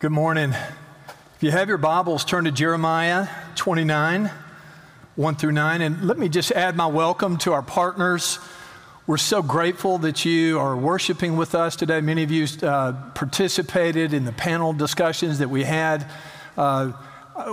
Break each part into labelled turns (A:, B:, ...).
A: Good morning. If you have your Bibles, turn to Jeremiah 29, 1 through 9. And let me just add my welcome to our partners. We're so grateful that you are worshiping with us today. Many of you uh, participated in the panel discussions that we had. Uh,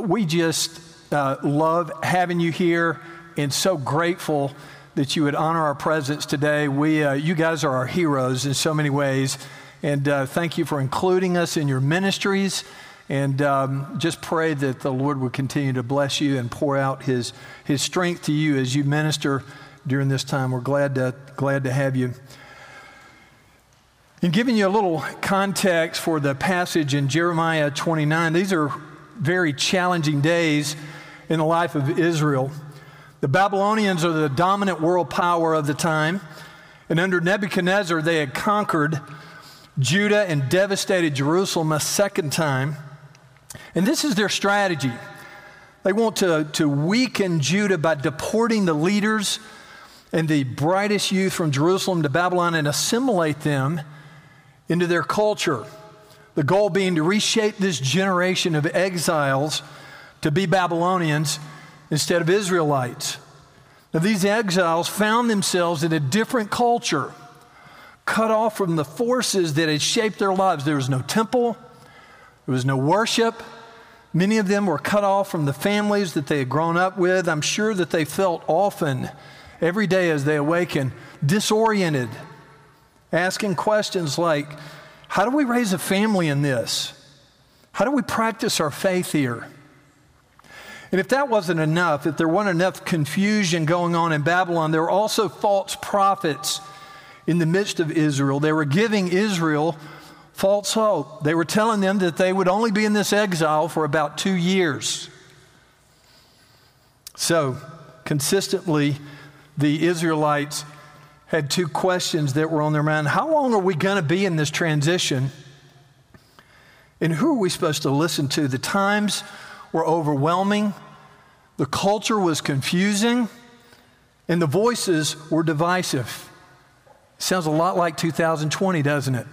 A: we just uh, love having you here and so grateful that you would honor our presence today. We, uh, you guys are our heroes in so many ways. And uh, thank you for including us in your ministries. And um, just pray that the Lord would continue to bless you and pour out his, his strength to you as you minister during this time. We're glad to, glad to have you. In giving you a little context for the passage in Jeremiah 29, these are very challenging days in the life of Israel. The Babylonians are the dominant world power of the time, and under Nebuchadnezzar, they had conquered Judah and devastated Jerusalem a second time. And this is their strategy. They want to, to weaken Judah by deporting the leaders and the brightest youth from Jerusalem to Babylon and assimilate them into their culture. The goal being to reshape this generation of exiles to be Babylonians instead of Israelites. Now, these exiles found themselves in a different culture cut off from the forces that had shaped their lives. There was no temple, there was no worship. Many of them were cut off from the families that they had grown up with. I'm sure that they felt often, every day as they awakened, disoriented, asking questions like, How do we raise a family in this? How do we practice our faith here? And if that wasn't enough, if there wasn't enough confusion going on in Babylon, there were also false prophets in the midst of Israel. They were giving Israel false hope. They were telling them that they would only be in this exile for about two years. So, consistently, the Israelites had two questions that were on their mind. How long are we going to be in this transition? And who are we supposed to listen to? The times were overwhelming, the culture was confusing, and the voices were divisive. Sounds a lot like 2020, doesn't it?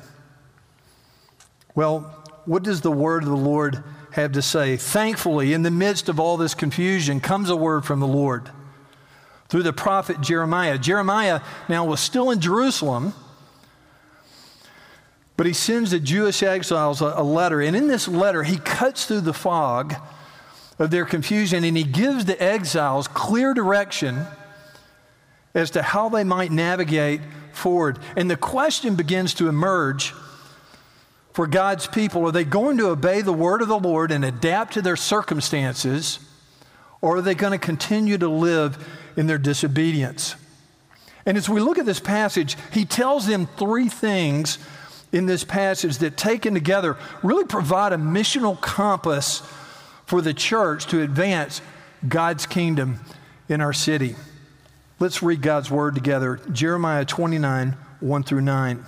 A: Well, what does the word of the Lord have to say? Thankfully, in the midst of all this confusion, comes a word from the Lord through the prophet Jeremiah. Jeremiah now was still in Jerusalem, but he sends the Jewish exiles a, a letter. And in this letter, he cuts through the fog of their confusion and he gives the exiles clear direction as to how they might navigate forward. And the question begins to emerge for God's people are they going to obey the word of the Lord and adapt to their circumstances, or are they going to continue to live in their disobedience? And as we look at this passage, he tells them three things in this passage that, taken together, really provide a missional compass for the church to advance God's kingdom in our city. Let's read God's word together. Jeremiah 29, 1 through 9.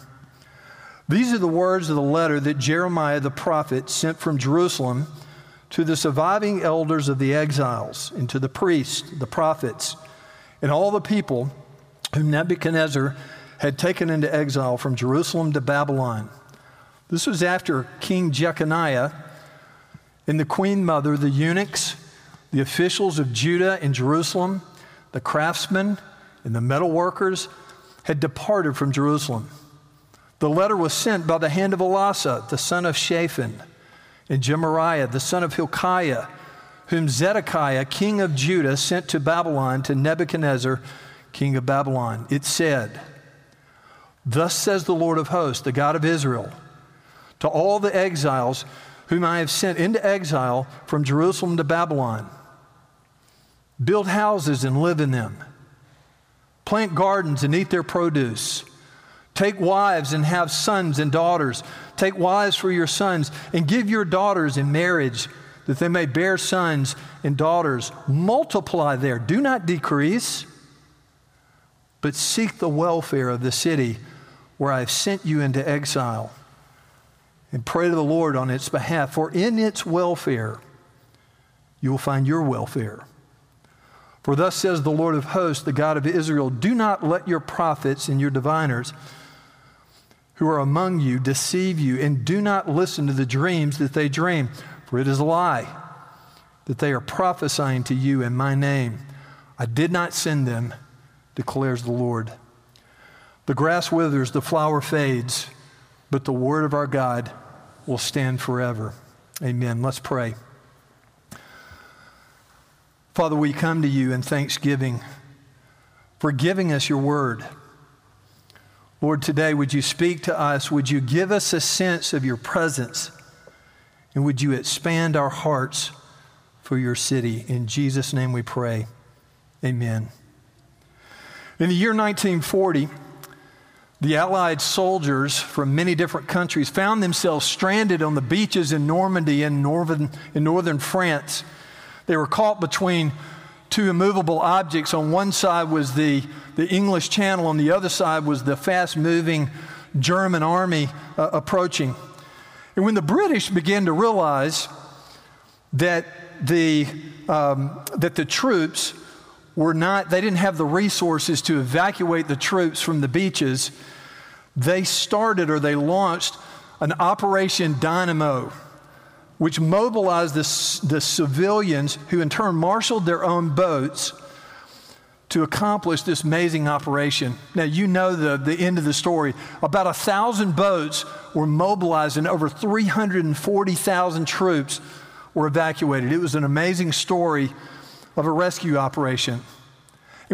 A: These are the words of the letter that Jeremiah the prophet sent from Jerusalem to the surviving elders of the exiles, and to the priests, the prophets, and all the people whom Nebuchadnezzar had taken into exile from Jerusalem to Babylon. This was after King Jeconiah and the queen mother, the eunuchs, the officials of Judah and Jerusalem, the craftsmen and the metal workers had departed from Jerusalem. The letter was sent by the hand of Elasah, the son of Shaphan, and Gemariah, the son of Hilkiah, whom Zedekiah, king of Judah, sent to Babylon to Nebuchadnezzar, king of Babylon. It said, Thus says the Lord of hosts, the God of Israel, to all the exiles whom I have sent into exile from Jerusalem to Babylon build houses and live in them, plant gardens and eat their produce. Take wives and have sons and daughters. Take wives for your sons and give your daughters in marriage that they may bear sons and daughters. Multiply there, do not decrease, but seek the welfare of the city where I have sent you into exile. And pray to the Lord on its behalf, for in its welfare you will find your welfare. For thus says the Lord of hosts, the God of Israel Do not let your prophets and your diviners who are among you deceive you, and do not listen to the dreams that they dream, for it is a lie that they are prophesying to you in my name. I did not send them, declares the Lord. The grass withers, the flower fades, but the word of our God will stand forever. Amen. Let's pray. Father, we come to you in thanksgiving for giving us your word. Lord, today, would you speak to us? Would you give us a sense of your presence? And would you expand our hearts for your city? In Jesus' name we pray. Amen. In the year 1940, the Allied soldiers from many different countries found themselves stranded on the beaches in Normandy in northern, in northern France. They were caught between two immovable objects. On one side was the, the English Channel, on the other side was the fast moving German army uh, approaching. And when the British began to realize that the, um, that the troops were not, they didn't have the resources to evacuate the troops from the beaches, they started or they launched an Operation Dynamo which mobilized the, the civilians who in turn marshaled their own boats to accomplish this amazing operation. Now, you know the, the end of the story. About a thousand boats were mobilized, and over 340,000 troops were evacuated. It was an amazing story of a rescue operation.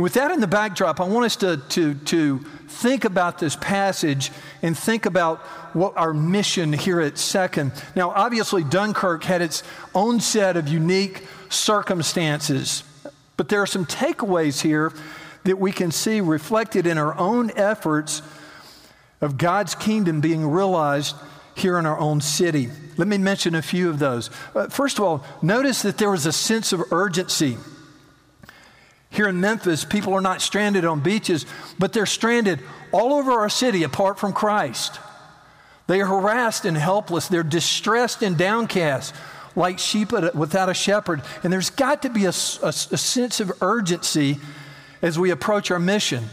A: And with that in the backdrop, I want us to, to, to think about this passage and think about what our mission here at Second. Now, obviously, Dunkirk had its own set of unique circumstances, but there are some takeaways here that we can see reflected in our own efforts of God's kingdom being realized here in our own city. Let me mention a few of those. Uh, first of all, notice that there was a sense of urgency. Here in Memphis, people are not stranded on beaches, but they're stranded all over our city apart from Christ. They are harassed and helpless. They're distressed and downcast, like sheep without a shepherd. And there's got to be a, a, a sense of urgency as we approach our mission.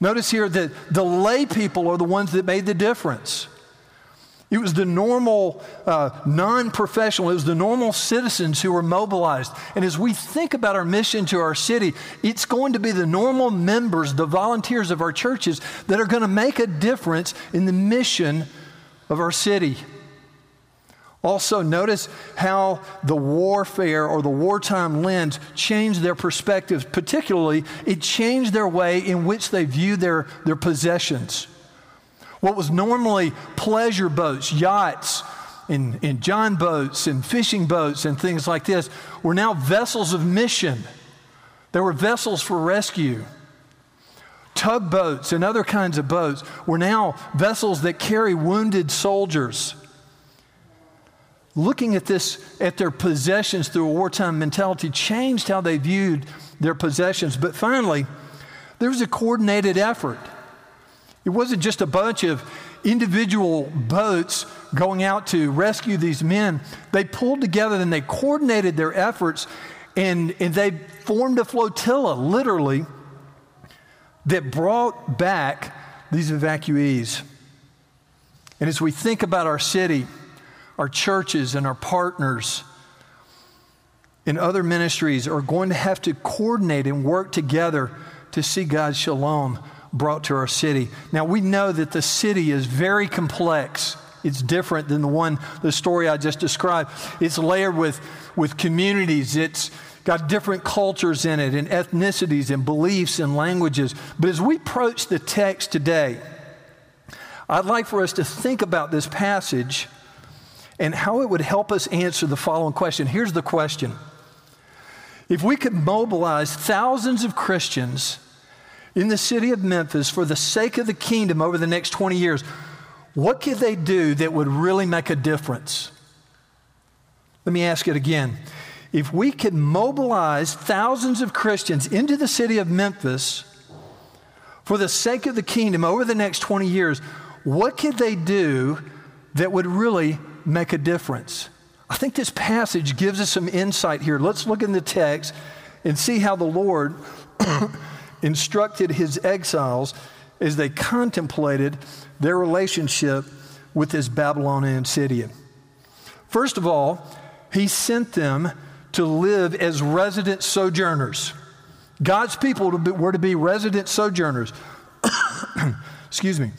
A: Notice here that the lay people are the ones that made the difference. It was the normal, uh, non professional, it was the normal citizens who were mobilized. And as we think about our mission to our city, it's going to be the normal members, the volunteers of our churches, that are going to make a difference in the mission of our city. Also, notice how the warfare or the wartime lens changed their perspectives. Particularly, it changed their way in which they view their, their possessions. What was normally pleasure boats, yachts, and, and John boats and fishing boats and things like this were now vessels of mission. There were vessels for rescue. Tugboats and other kinds of boats were now vessels that carry wounded soldiers. Looking at this, at their possessions through a wartime mentality, changed how they viewed their possessions. But finally, there was a coordinated effort. It wasn't just a bunch of individual boats going out to rescue these men. They pulled together and they coordinated their efforts and, and they formed a flotilla, literally, that brought back these evacuees. And as we think about our city, our churches, and our partners in other ministries are going to have to coordinate and work together to see God's shalom brought to our city. Now, we know that the city is very complex. It's different than the one, the story I just described. It's layered with, with communities. It's got different cultures in it, and ethnicities, and beliefs, and languages. But as we approach the text today, I'd like for us to think about this passage and how it would help us answer the following question. Here's the question If we could mobilize thousands of Christians in the city of Memphis for the sake of the kingdom over the next 20 years, what could they do that would really make a difference? Let me ask it again. If we could mobilize thousands of Christians into the city of Memphis for the sake of the kingdom over the next 20 years, what could they do that would really make a difference? I think this passage gives us some insight here. Let's look in the text and see how the Lord instructed his exiles as they contemplated their relationship with this Babylonian city. First of all, he sent them to live as resident sojourners. God's people were to be resident sojourners. Excuse me.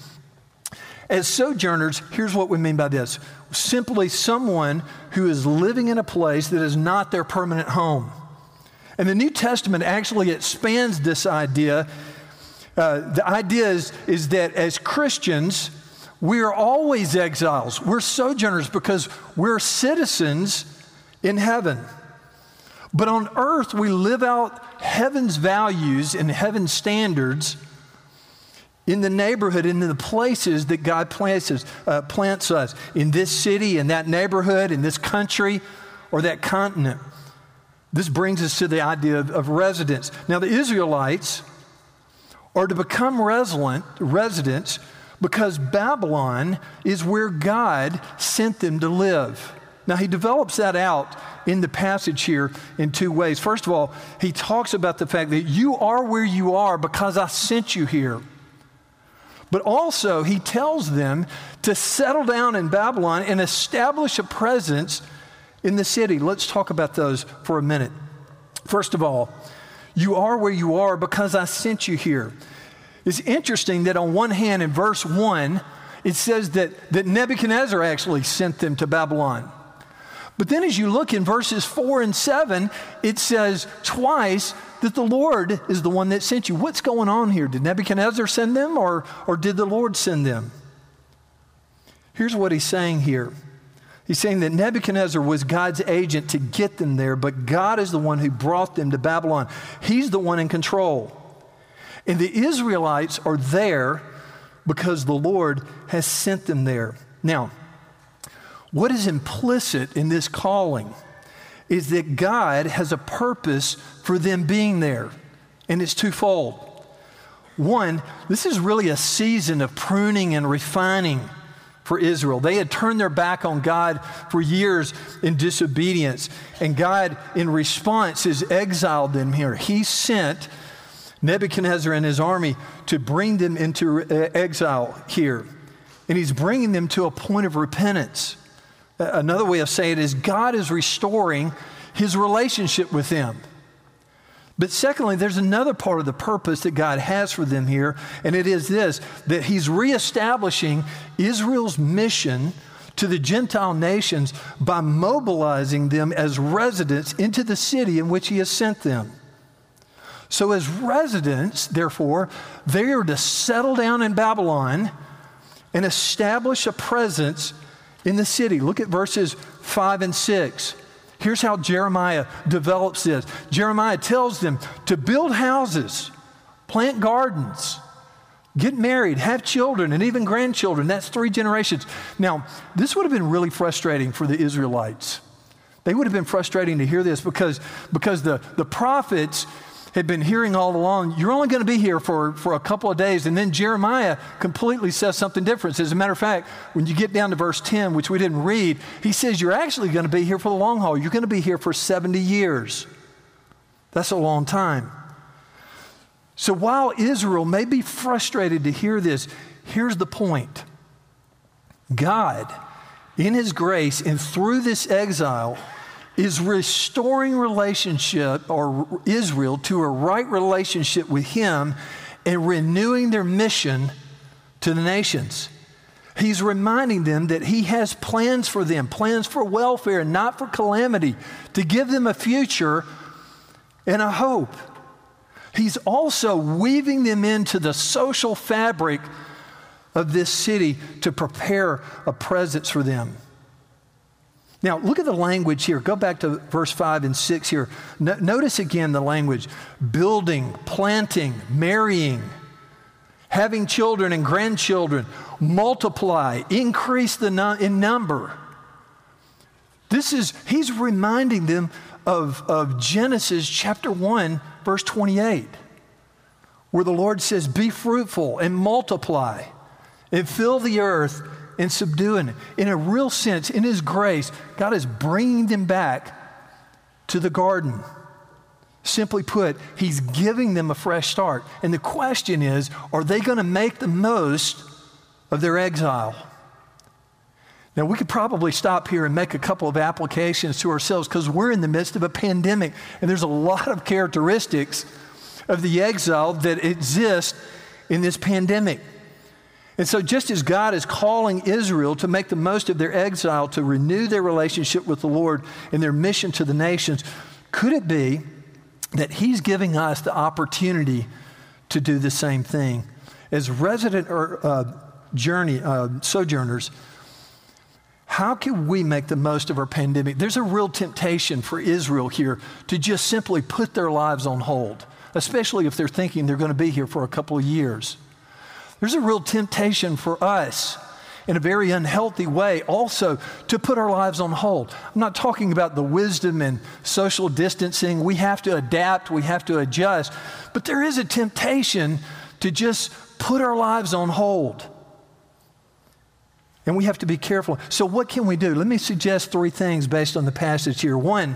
A: As sojourners, here's what we mean by this simply someone who is living in a place that is not their permanent home. And the New Testament actually expands this idea. Uh, the idea is, is that as Christians, we are always exiles. We're sojourners because we're citizens in heaven. But on earth, we live out heaven's values and heaven's standards in the neighborhood, in the places that God uh, plants us, in this city, in that neighborhood, in this country, or that continent. This brings us to the idea of, of residence. Now, the Israelites are to become resident, residents because Babylon is where God sent them to live. Now, he develops that out in the passage here in two ways. First of all, he talks about the fact that you are where you are because I sent you here. But also, he tells them to settle down in Babylon and establish a presence in the city. Let's talk about those for a minute. First of all, you are where you are because I sent you here. It's interesting that on one hand, in verse 1, it says that, that Nebuchadnezzar actually sent them to Babylon. But then as you look in verses 4 and 7, it says twice that the Lord is the one that sent you. What's going on here? Did Nebuchadnezzar send them or, or did the Lord send them? Here's what he's saying here. He's saying that Nebuchadnezzar was God's agent to get them there, but God is the one who brought them to Babylon. He's the one in control. And the Israelites are there because the Lord has sent them there. Now, what is implicit in this calling is that God has a purpose for them being there, and it's twofold. One, this is really a season of pruning and refining for Israel. They had turned their back on God for years in disobedience, and God, in response, has exiled them here. He sent Nebuchadnezzar and his army to bring them into uh, exile here, and he's bringing them to a point of repentance. Another way of saying it is God is restoring his relationship with them. But secondly, there's another part of the purpose that God has for them here, and it is this that he's reestablishing Israel's mission to the Gentile nations by mobilizing them as residents into the city in which he has sent them. So, as residents, therefore, they are to settle down in Babylon and establish a presence in the city. Look at verses 5 and 6. Here's how Jeremiah develops this Jeremiah tells them to build houses, plant gardens, get married, have children, and even grandchildren. That's three generations. Now, this would have been really frustrating for the Israelites. They would have been frustrating to hear this because, because the, the prophets had been hearing all along, you're only going to be here for, for a couple of days. And then Jeremiah completely says something different. As a matter of fact, when you get down to verse 10, which we didn't read, he says, You're actually going to be here for the long haul. You're going to be here for 70 years. That's a long time. So while Israel may be frustrated to hear this, here's the point God, in His grace and through this exile, is restoring relationship or Israel to a right relationship with him and renewing their mission to the nations. He's reminding them that he has plans for them, plans for welfare, not for calamity, to give them a future and a hope. He's also weaving them into the social fabric of this city to prepare a presence for them. Now, look at the language here. Go back to verse 5 and 6 here. No, notice again the language building, planting, marrying, having children and grandchildren, multiply, increase the no, in number. This is, he's reminding them of, of Genesis chapter 1, verse 28, where the Lord says, Be fruitful and multiply and fill the earth and subduing it. In a real sense, in His grace, God is bringing them back to the garden. Simply put, he's giving them a fresh start. And the question is are they going to make the most of their exile? Now, we could probably stop here and make a couple of applications to ourselves because we're in the midst of a pandemic, and there's a lot of characteristics of the exile that exist in this pandemic. And so, just as God is calling Israel to make the most of their exile, to renew their relationship with the Lord and their mission to the nations, could it be that He's giving us the opportunity to do the same thing? As resident or uh, journey uh, sojourners, how can we make the most of our pandemic? There's a real temptation for Israel here to just simply put their lives on hold, especially if they're thinking they're going to be here for a couple of years. There's a real temptation for us in a very unhealthy way also to put our lives on hold. I'm not talking about the wisdom and social distancing. We have to adapt, we have to adjust, but there is a temptation to just put our lives on hold. And we have to be careful. So, what can we do? Let me suggest three things based on the passage here. One,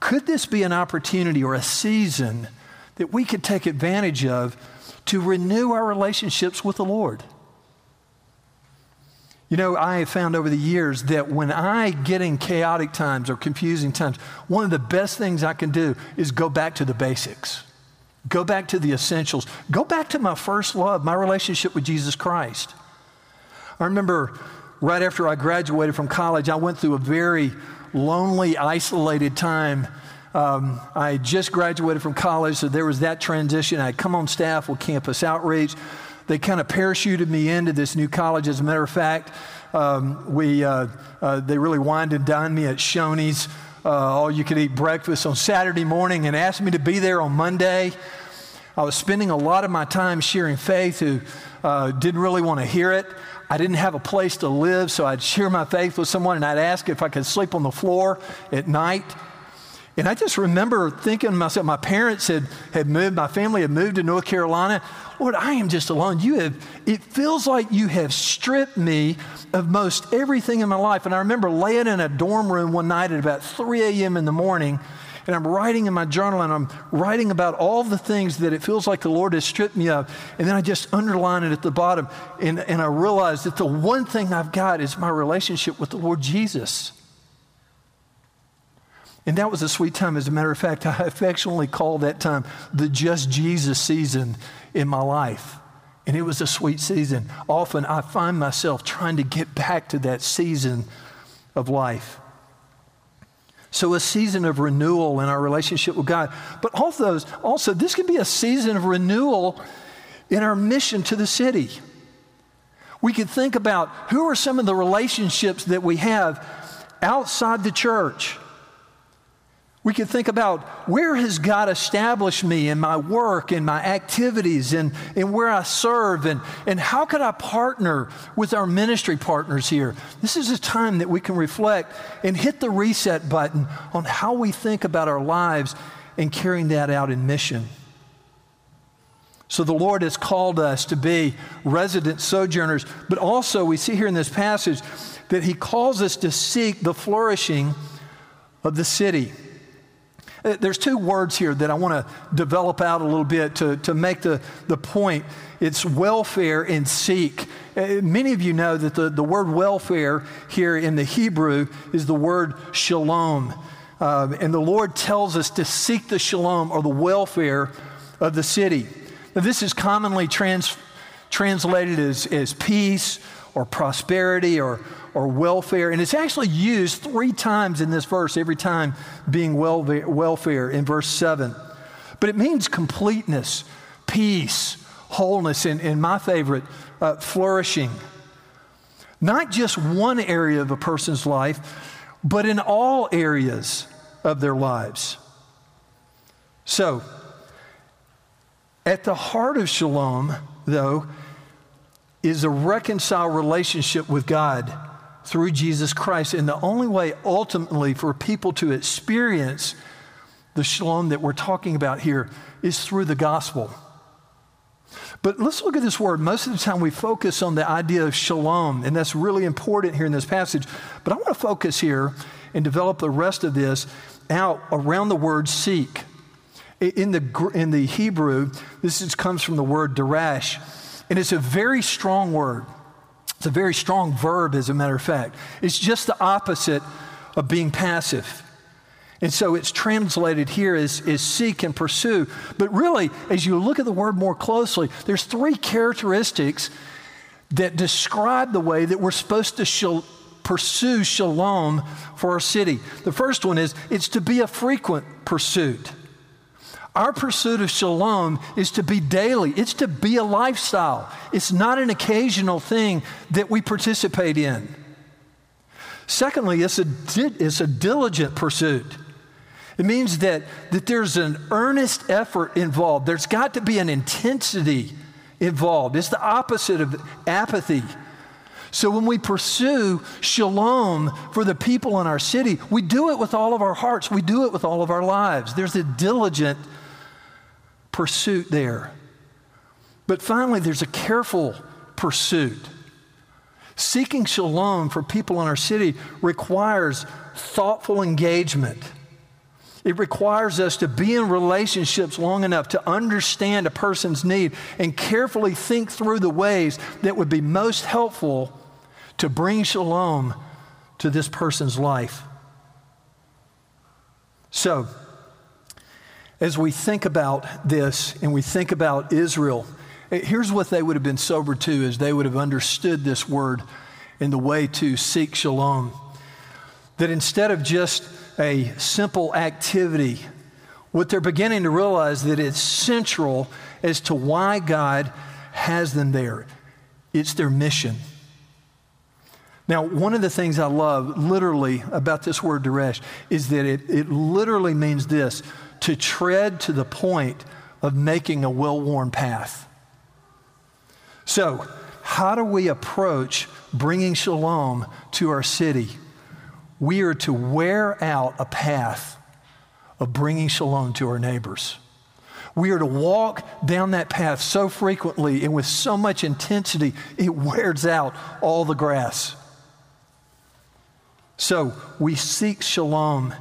A: could this be an opportunity or a season that we could take advantage of to renew our relationships with the Lord? You know, I have found over the years that when I get in chaotic times or confusing times, one of the best things I can do is go back to the basics. Go back to the essentials. Go back to my first love, my relationship with Jesus Christ. I remember right after I graduated from college, I went through a very lonely, isolated time. Um, I just graduated from college, so there was that transition. I'd come on staff with Campus Outreach. They kind of parachuted me into this new college. As a matter of fact, um, we, uh, uh, they really wined and dined me at Shoney's, uh, all you could eat breakfast on Saturday morning, and asked me to be there on Monday. I was spending a lot of my time sharing faith who uh, didn't really want to hear it. I didn't have a place to live, so I'd share my faith with someone and I'd ask if I could sleep on the floor at night. And I just remember thinking to myself, my parents had, had moved, my family had moved to North Carolina. Lord, I am just alone. You have, it feels like you have stripped me of most everything in my life. And I remember laying in a dorm room one night at about 3 a.m. in the morning and I'm writing in my journal and I'm writing about all the things that it feels like the Lord has stripped me of. And then I just underline it at the bottom. And, and I realize that the one thing I've got is my relationship with the Lord Jesus. And that was a sweet time. As a matter of fact, I affectionately call that time the just Jesus season in my life. And it was a sweet season. Often I find myself trying to get back to that season of life. So, a season of renewal in our relationship with God. But also, also, this can be a season of renewal in our mission to the city. We could think about who are some of the relationships that we have outside the church we could think about where has God established me in my work and my activities and, and where I serve and, and how could I partner with our ministry partners here? This is a time that we can reflect and hit the reset button on how we think about our lives and carrying that out in mission. So the Lord has called us to be resident sojourners, but also we see here in this passage that He calls us to seek the flourishing of the city. Uh, there's two words here that I want to develop out a little bit to, to make the, the point. It's welfare and seek. Uh, many of you know that the, the word welfare here in the Hebrew is the word shalom. Uh, and the Lord tells us to seek the shalom or the welfare of the city. Now, this is commonly trans, translated as, as peace or prosperity or, or welfare. And it's actually used three times in this verse, every time being welfare in verse 7. But it means completeness, peace, wholeness, and, and my favorite, uh, flourishing. Not just one area of a person's life, but in all areas of their lives. So, at the heart of shalom, though, is a reconciled relationship with God through Jesus Christ. And the only way ultimately for people to experience the shalom that we're talking about here is through the gospel. But let's look at this word. Most of the time we focus on the idea of shalom, and that's really important here in this passage. But I want to focus here and develop the rest of this out around the word seek. In the, in the Hebrew, this is, comes from the word darash, and it's a very strong word. It's a very strong verb, as a matter of fact. It's just the opposite of being passive. And so it's translated here as, as seek and pursue. But really, as you look at the word more closely, there's three characteristics that describe the way that we're supposed to pursue shalom for our city. The first one is it's to be a frequent pursuit. Our pursuit of shalom is to be daily, it's to be a lifestyle. It's not an occasional thing that we participate in. Secondly, it's a, it's a diligent pursuit. It means that, that there's an earnest effort involved. There's got to be an intensity involved. It's the opposite of apathy. So when we pursue shalom for the people in our city, we do it with all of our hearts, we do it with all of our lives. There's a diligent pursuit there. But finally, there's a careful pursuit. Seeking shalom for people in our city requires thoughtful engagement. It requires us to be in relationships long enough to understand a person's need and carefully think through the ways that would be most helpful to bring shalom to this person's life. So, as we think about this and we think about Israel, eh, here's what they would have been sober to as they would have understood this word in the way to seek shalom. That instead of just a simple activity, what they're beginning to realize that it's central as to why God has them there. It's their mission. Now, one of the things I love literally about this word Deresh is that it, it literally means this to tread to the point of making a well worn path. So, how do we approach bringing shalom to our city? We are to wear out a path of bringing shalom to our neighbors. We are to walk down that path so frequently and with so much intensity, it wears out all the grass. So we seek shalom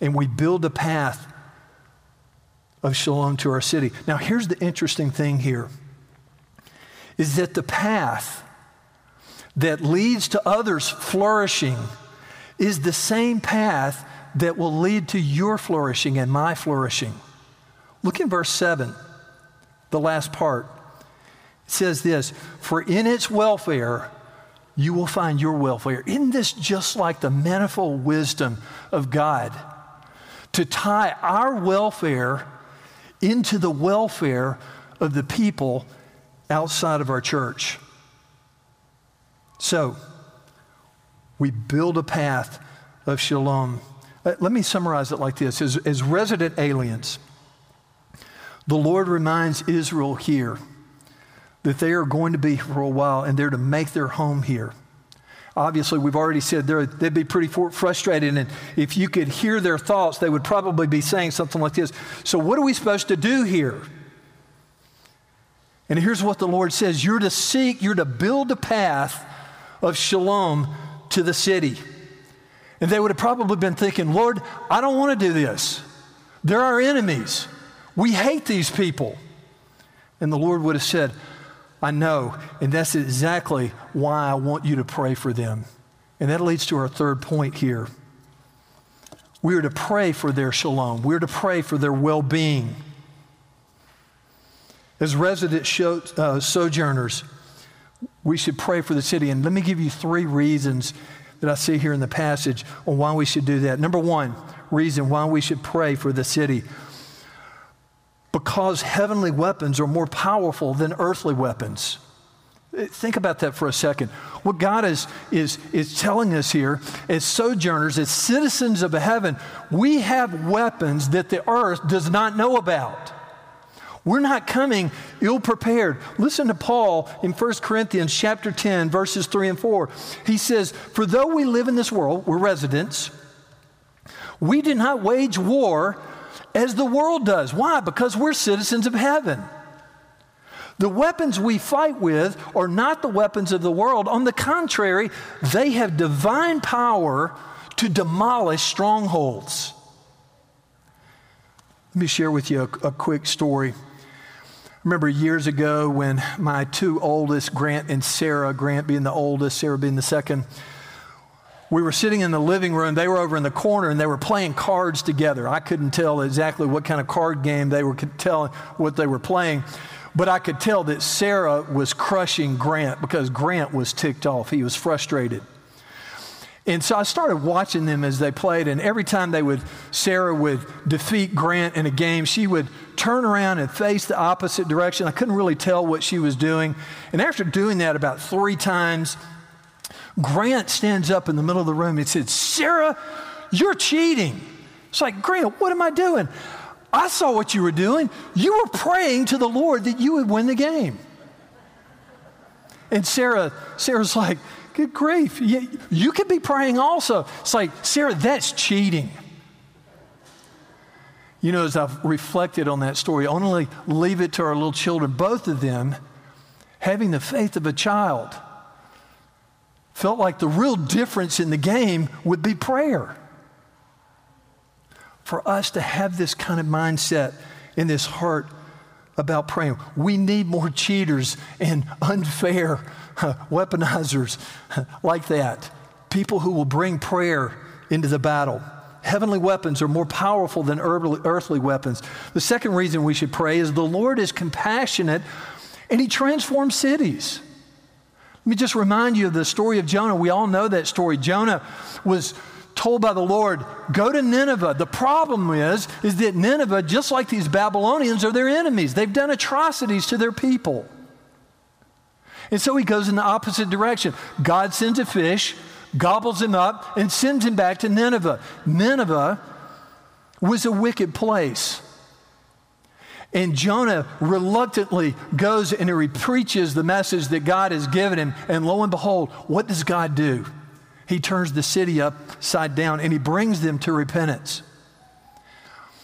A: and we build a path of shalom to our city. Now, here's the interesting thing here is that the path that leads to others flourishing is the same path that will lead to your flourishing and my flourishing. Look in verse 7, the last part. It says this For in its welfare, you will find your welfare. Isn't this just like the manifold wisdom of God? To tie our welfare into the welfare of the people outside of our church. So, we build a path of shalom. Uh, let me summarize it like this as, as resident aliens, the Lord reminds Israel here that they are going to be for a while and they're to make their home here. Obviously, we've already said they'd be pretty frustrated, and if you could hear their thoughts, they would probably be saying something like this So, what are we supposed to do here? And here's what the Lord says You're to seek, you're to build a path of shalom to the city. And they would have probably been thinking, Lord, I don't want to do this. They're our enemies. We hate these people. And the Lord would have said, I know. And that's exactly why I want you to pray for them. And that leads to our third point here. We are to pray for their shalom, we are to pray for their well being. As resident show, uh, sojourners, we should pray for the city. And let me give you three reasons that I see here in the passage on why we should do that. Number one reason why we should pray for the city because heavenly weapons are more powerful than earthly weapons. Think about that for a second. What God is, is, is telling us here as sojourners, as citizens of heaven, we have weapons that the earth does not know about. We're not coming ill prepared. Listen to Paul in 1 Corinthians chapter 10, verses 3 and 4. He says, For though we live in this world, we're residents, we do not wage war as the world does. Why? Because we're citizens of heaven. The weapons we fight with are not the weapons of the world. On the contrary, they have divine power to demolish strongholds. Let me share with you a, a quick story. I remember years ago when my two oldest, Grant and Sarah, Grant being the oldest, Sarah being the second, we were sitting in the living room. They were over in the corner and they were playing cards together. I couldn't tell exactly what kind of card game they were telling what they were playing, but I could tell that Sarah was crushing Grant because Grant was ticked off. He was frustrated. And so I started watching them as they played, and every time they would, Sarah would defeat Grant in a game, she would turn around and face the opposite direction. I couldn't really tell what she was doing. And after doing that about three times, Grant stands up in the middle of the room and said, Sarah, you're cheating. It's like, Grant, what am I doing? I saw what you were doing. You were praying to the Lord that you would win the game. And Sarah, Sarah's like, Good grief. You, you could be praying also. It's like, Sarah, that's cheating. You know, as I've reflected on that story, i only leave it to our little children, both of them having the faith of a child, felt like the real difference in the game would be prayer. For us to have this kind of mindset in this heart about praying, we need more cheaters and unfair weaponizers like that, people who will bring prayer into the battle. Heavenly weapons are more powerful than earthly weapons. The second reason we should pray is the Lord is compassionate and He transforms cities. Let me just remind you of the story of Jonah. We all know that story. Jonah was told by the Lord, go to Nineveh. The problem is, is that Nineveh, just like these Babylonians, are their enemies. They've done atrocities to their people. And so he goes in the opposite direction. God sends a fish, gobbles him up, and sends him back to Nineveh. Nineveh was a wicked place. And Jonah reluctantly goes and he preaches the message that God has given him. And lo and behold, what does God do? He turns the city upside down and he brings them to repentance.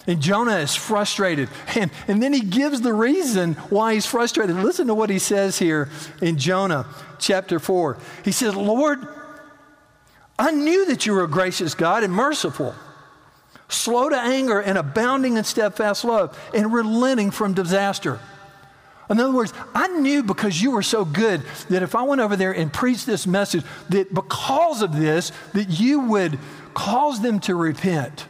A: And Jonah is frustrated. And, and then he gives the reason why he's frustrated. Listen to what he says here in Jonah chapter 4. He says, Lord, I knew that you were a gracious God and merciful, slow to anger and abounding in steadfast love, and relenting from disaster. In other words, I knew because you were so good that if I went over there and preached this message, that because of this, that you would cause them to repent.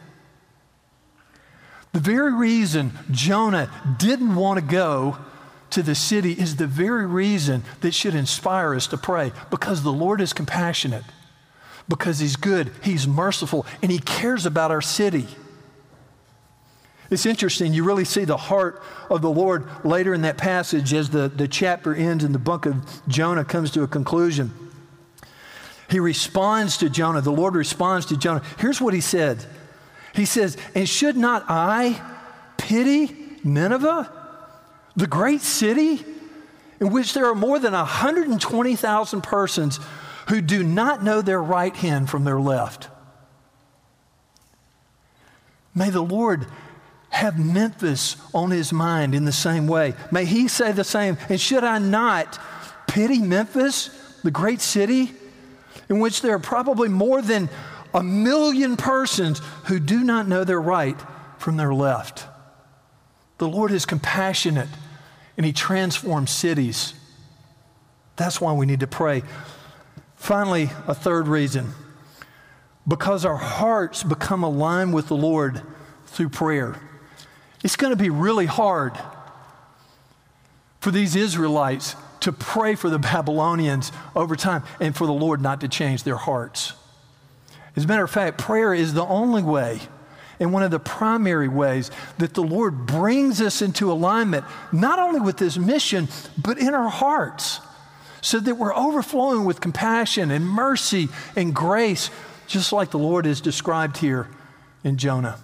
A: The very reason Jonah didn't want to go to the city is the very reason that should inspire us to pray because the Lord is compassionate, because He's good, He's merciful, and He cares about our city. It's interesting, you really see the heart of the Lord later in that passage as the, the chapter ends and the book of Jonah comes to a conclusion. He responds to Jonah, the Lord responds to Jonah. Here's what He said he says, And should not I pity Nineveh, the great city in which there are more than 120,000 persons who do not know their right hand from their left? May the Lord have Memphis on his mind in the same way. May he say the same. And should I not pity Memphis, the great city, in which there are probably more than a million persons who do not know their right from their left. The Lord is compassionate and He transforms cities. That's why we need to pray. Finally, a third reason because our hearts become aligned with the Lord through prayer. It's going to be really hard for these Israelites to pray for the Babylonians over time and for the Lord not to change their hearts. As a matter of fact, prayer is the only way and one of the primary ways that the Lord brings us into alignment, not only with His mission, but in our hearts, so that we're overflowing with compassion and mercy and grace, just like the Lord is described here in Jonah.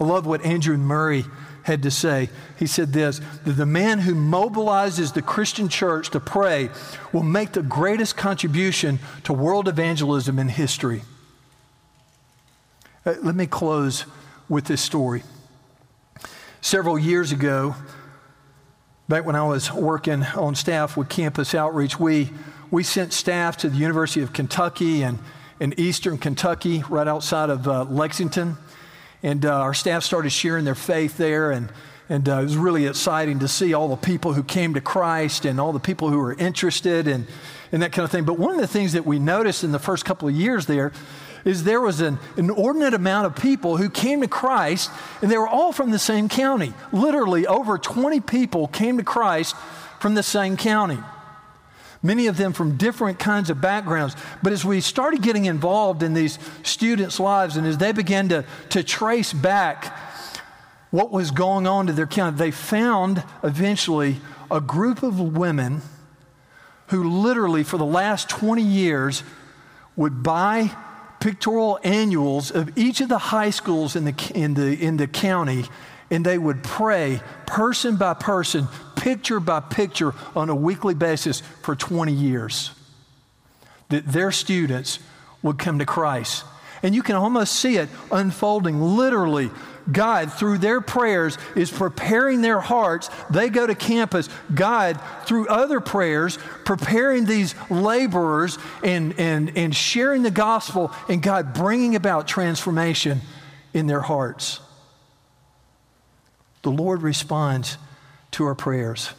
A: I love what Andrew Murray had to say. He said this that the man who mobilizes the Christian church to pray will make the greatest contribution to world evangelism in history. Uh, let me close with this story. Several years ago, back when I was working on staff with Campus Outreach, we, we sent staff to the University of Kentucky and in eastern Kentucky, right outside of uh, Lexington. And uh, our staff started sharing their faith there. And, and uh, it was really exciting to see all the people who came to Christ and all the people who were interested and, and that kind of thing. But one of the things that we noticed in the first couple of years there is there was an inordinate amount of people who came to Christ, and they were all from the same county. Literally, over 20 people came to Christ from the same county. Many of them from different kinds of backgrounds. But as we started getting involved in these students' lives and as they began to, to trace back what was going on to their county, they found eventually a group of women who literally for the last 20 years would buy pictorial annuals of each of the high schools in the, in the, in the county, and they would pray person by person, picture by picture, on a weekly basis for 20 years. That their students would come to Christ. And you can almost see it unfolding literally God, through their prayers, is preparing their hearts. They go to campus. God, through other prayers, preparing these laborers and, and, and sharing the gospel, and God bringing about transformation in their hearts. The Lord responds to our prayers.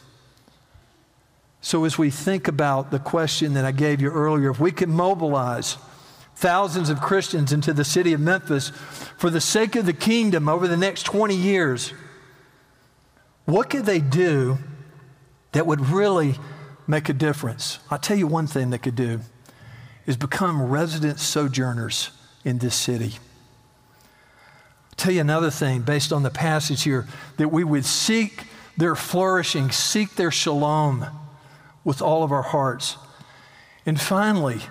A: So, as we think about the question that I gave you earlier, if we can mobilize, thousands of Christians into the city of Memphis for the sake of the kingdom over the next 20 years, what could they do that would really make a difference? I'll tell you one thing they could do is become resident sojourners in this city. I'll tell you another thing based on the passage here that we would seek their flourishing, seek their shalom with all of our hearts. And finally,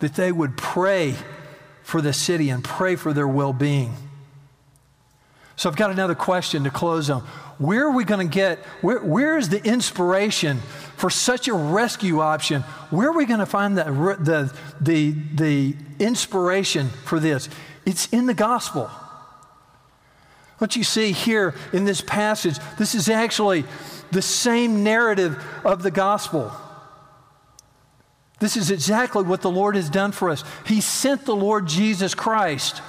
A: that they would pray for the city and pray for their well being. So I've got another question to close on. Where are we going to get, where, where is the inspiration for such a rescue option? Where are we going to find the, the, the, the inspiration for this? It's in the gospel. What you see here in this passage, this is actually the same narrative of the gospel. This is exactly what the Lord has done for us. He sent the Lord Jesus Christ,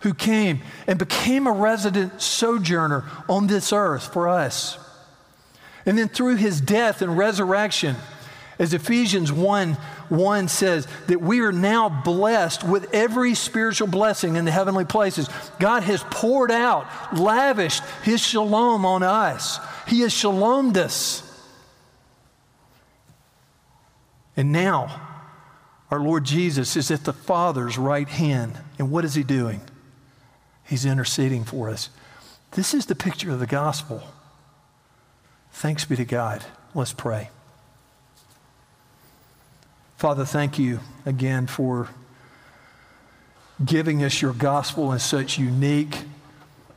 A: who came and became a resident sojourner on this earth for us. And then through his death and resurrection, as Ephesians 1 1 says, that we are now blessed with every spiritual blessing in the heavenly places. God has poured out, lavished his shalom on us. He has shalomed us. And now, our Lord Jesus is at the Father's right hand. And what is He doing? He's interceding for us. This is the picture of the gospel. Thanks be to God. Let's pray. Father, thank you again for giving us your gospel in such unique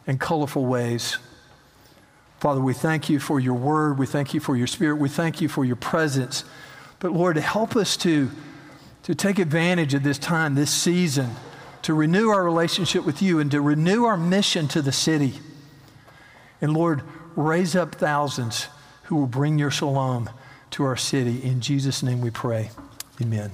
A: and colorful ways. Father, we thank you for your word. We thank you for your spirit. We thank you for your presence. But Lord, help us to, to take advantage of this time, this season, to renew our relationship with you and to renew our mission to the city. And Lord, raise up thousands who will bring your shalom to our city. In Jesus' name we pray. Amen.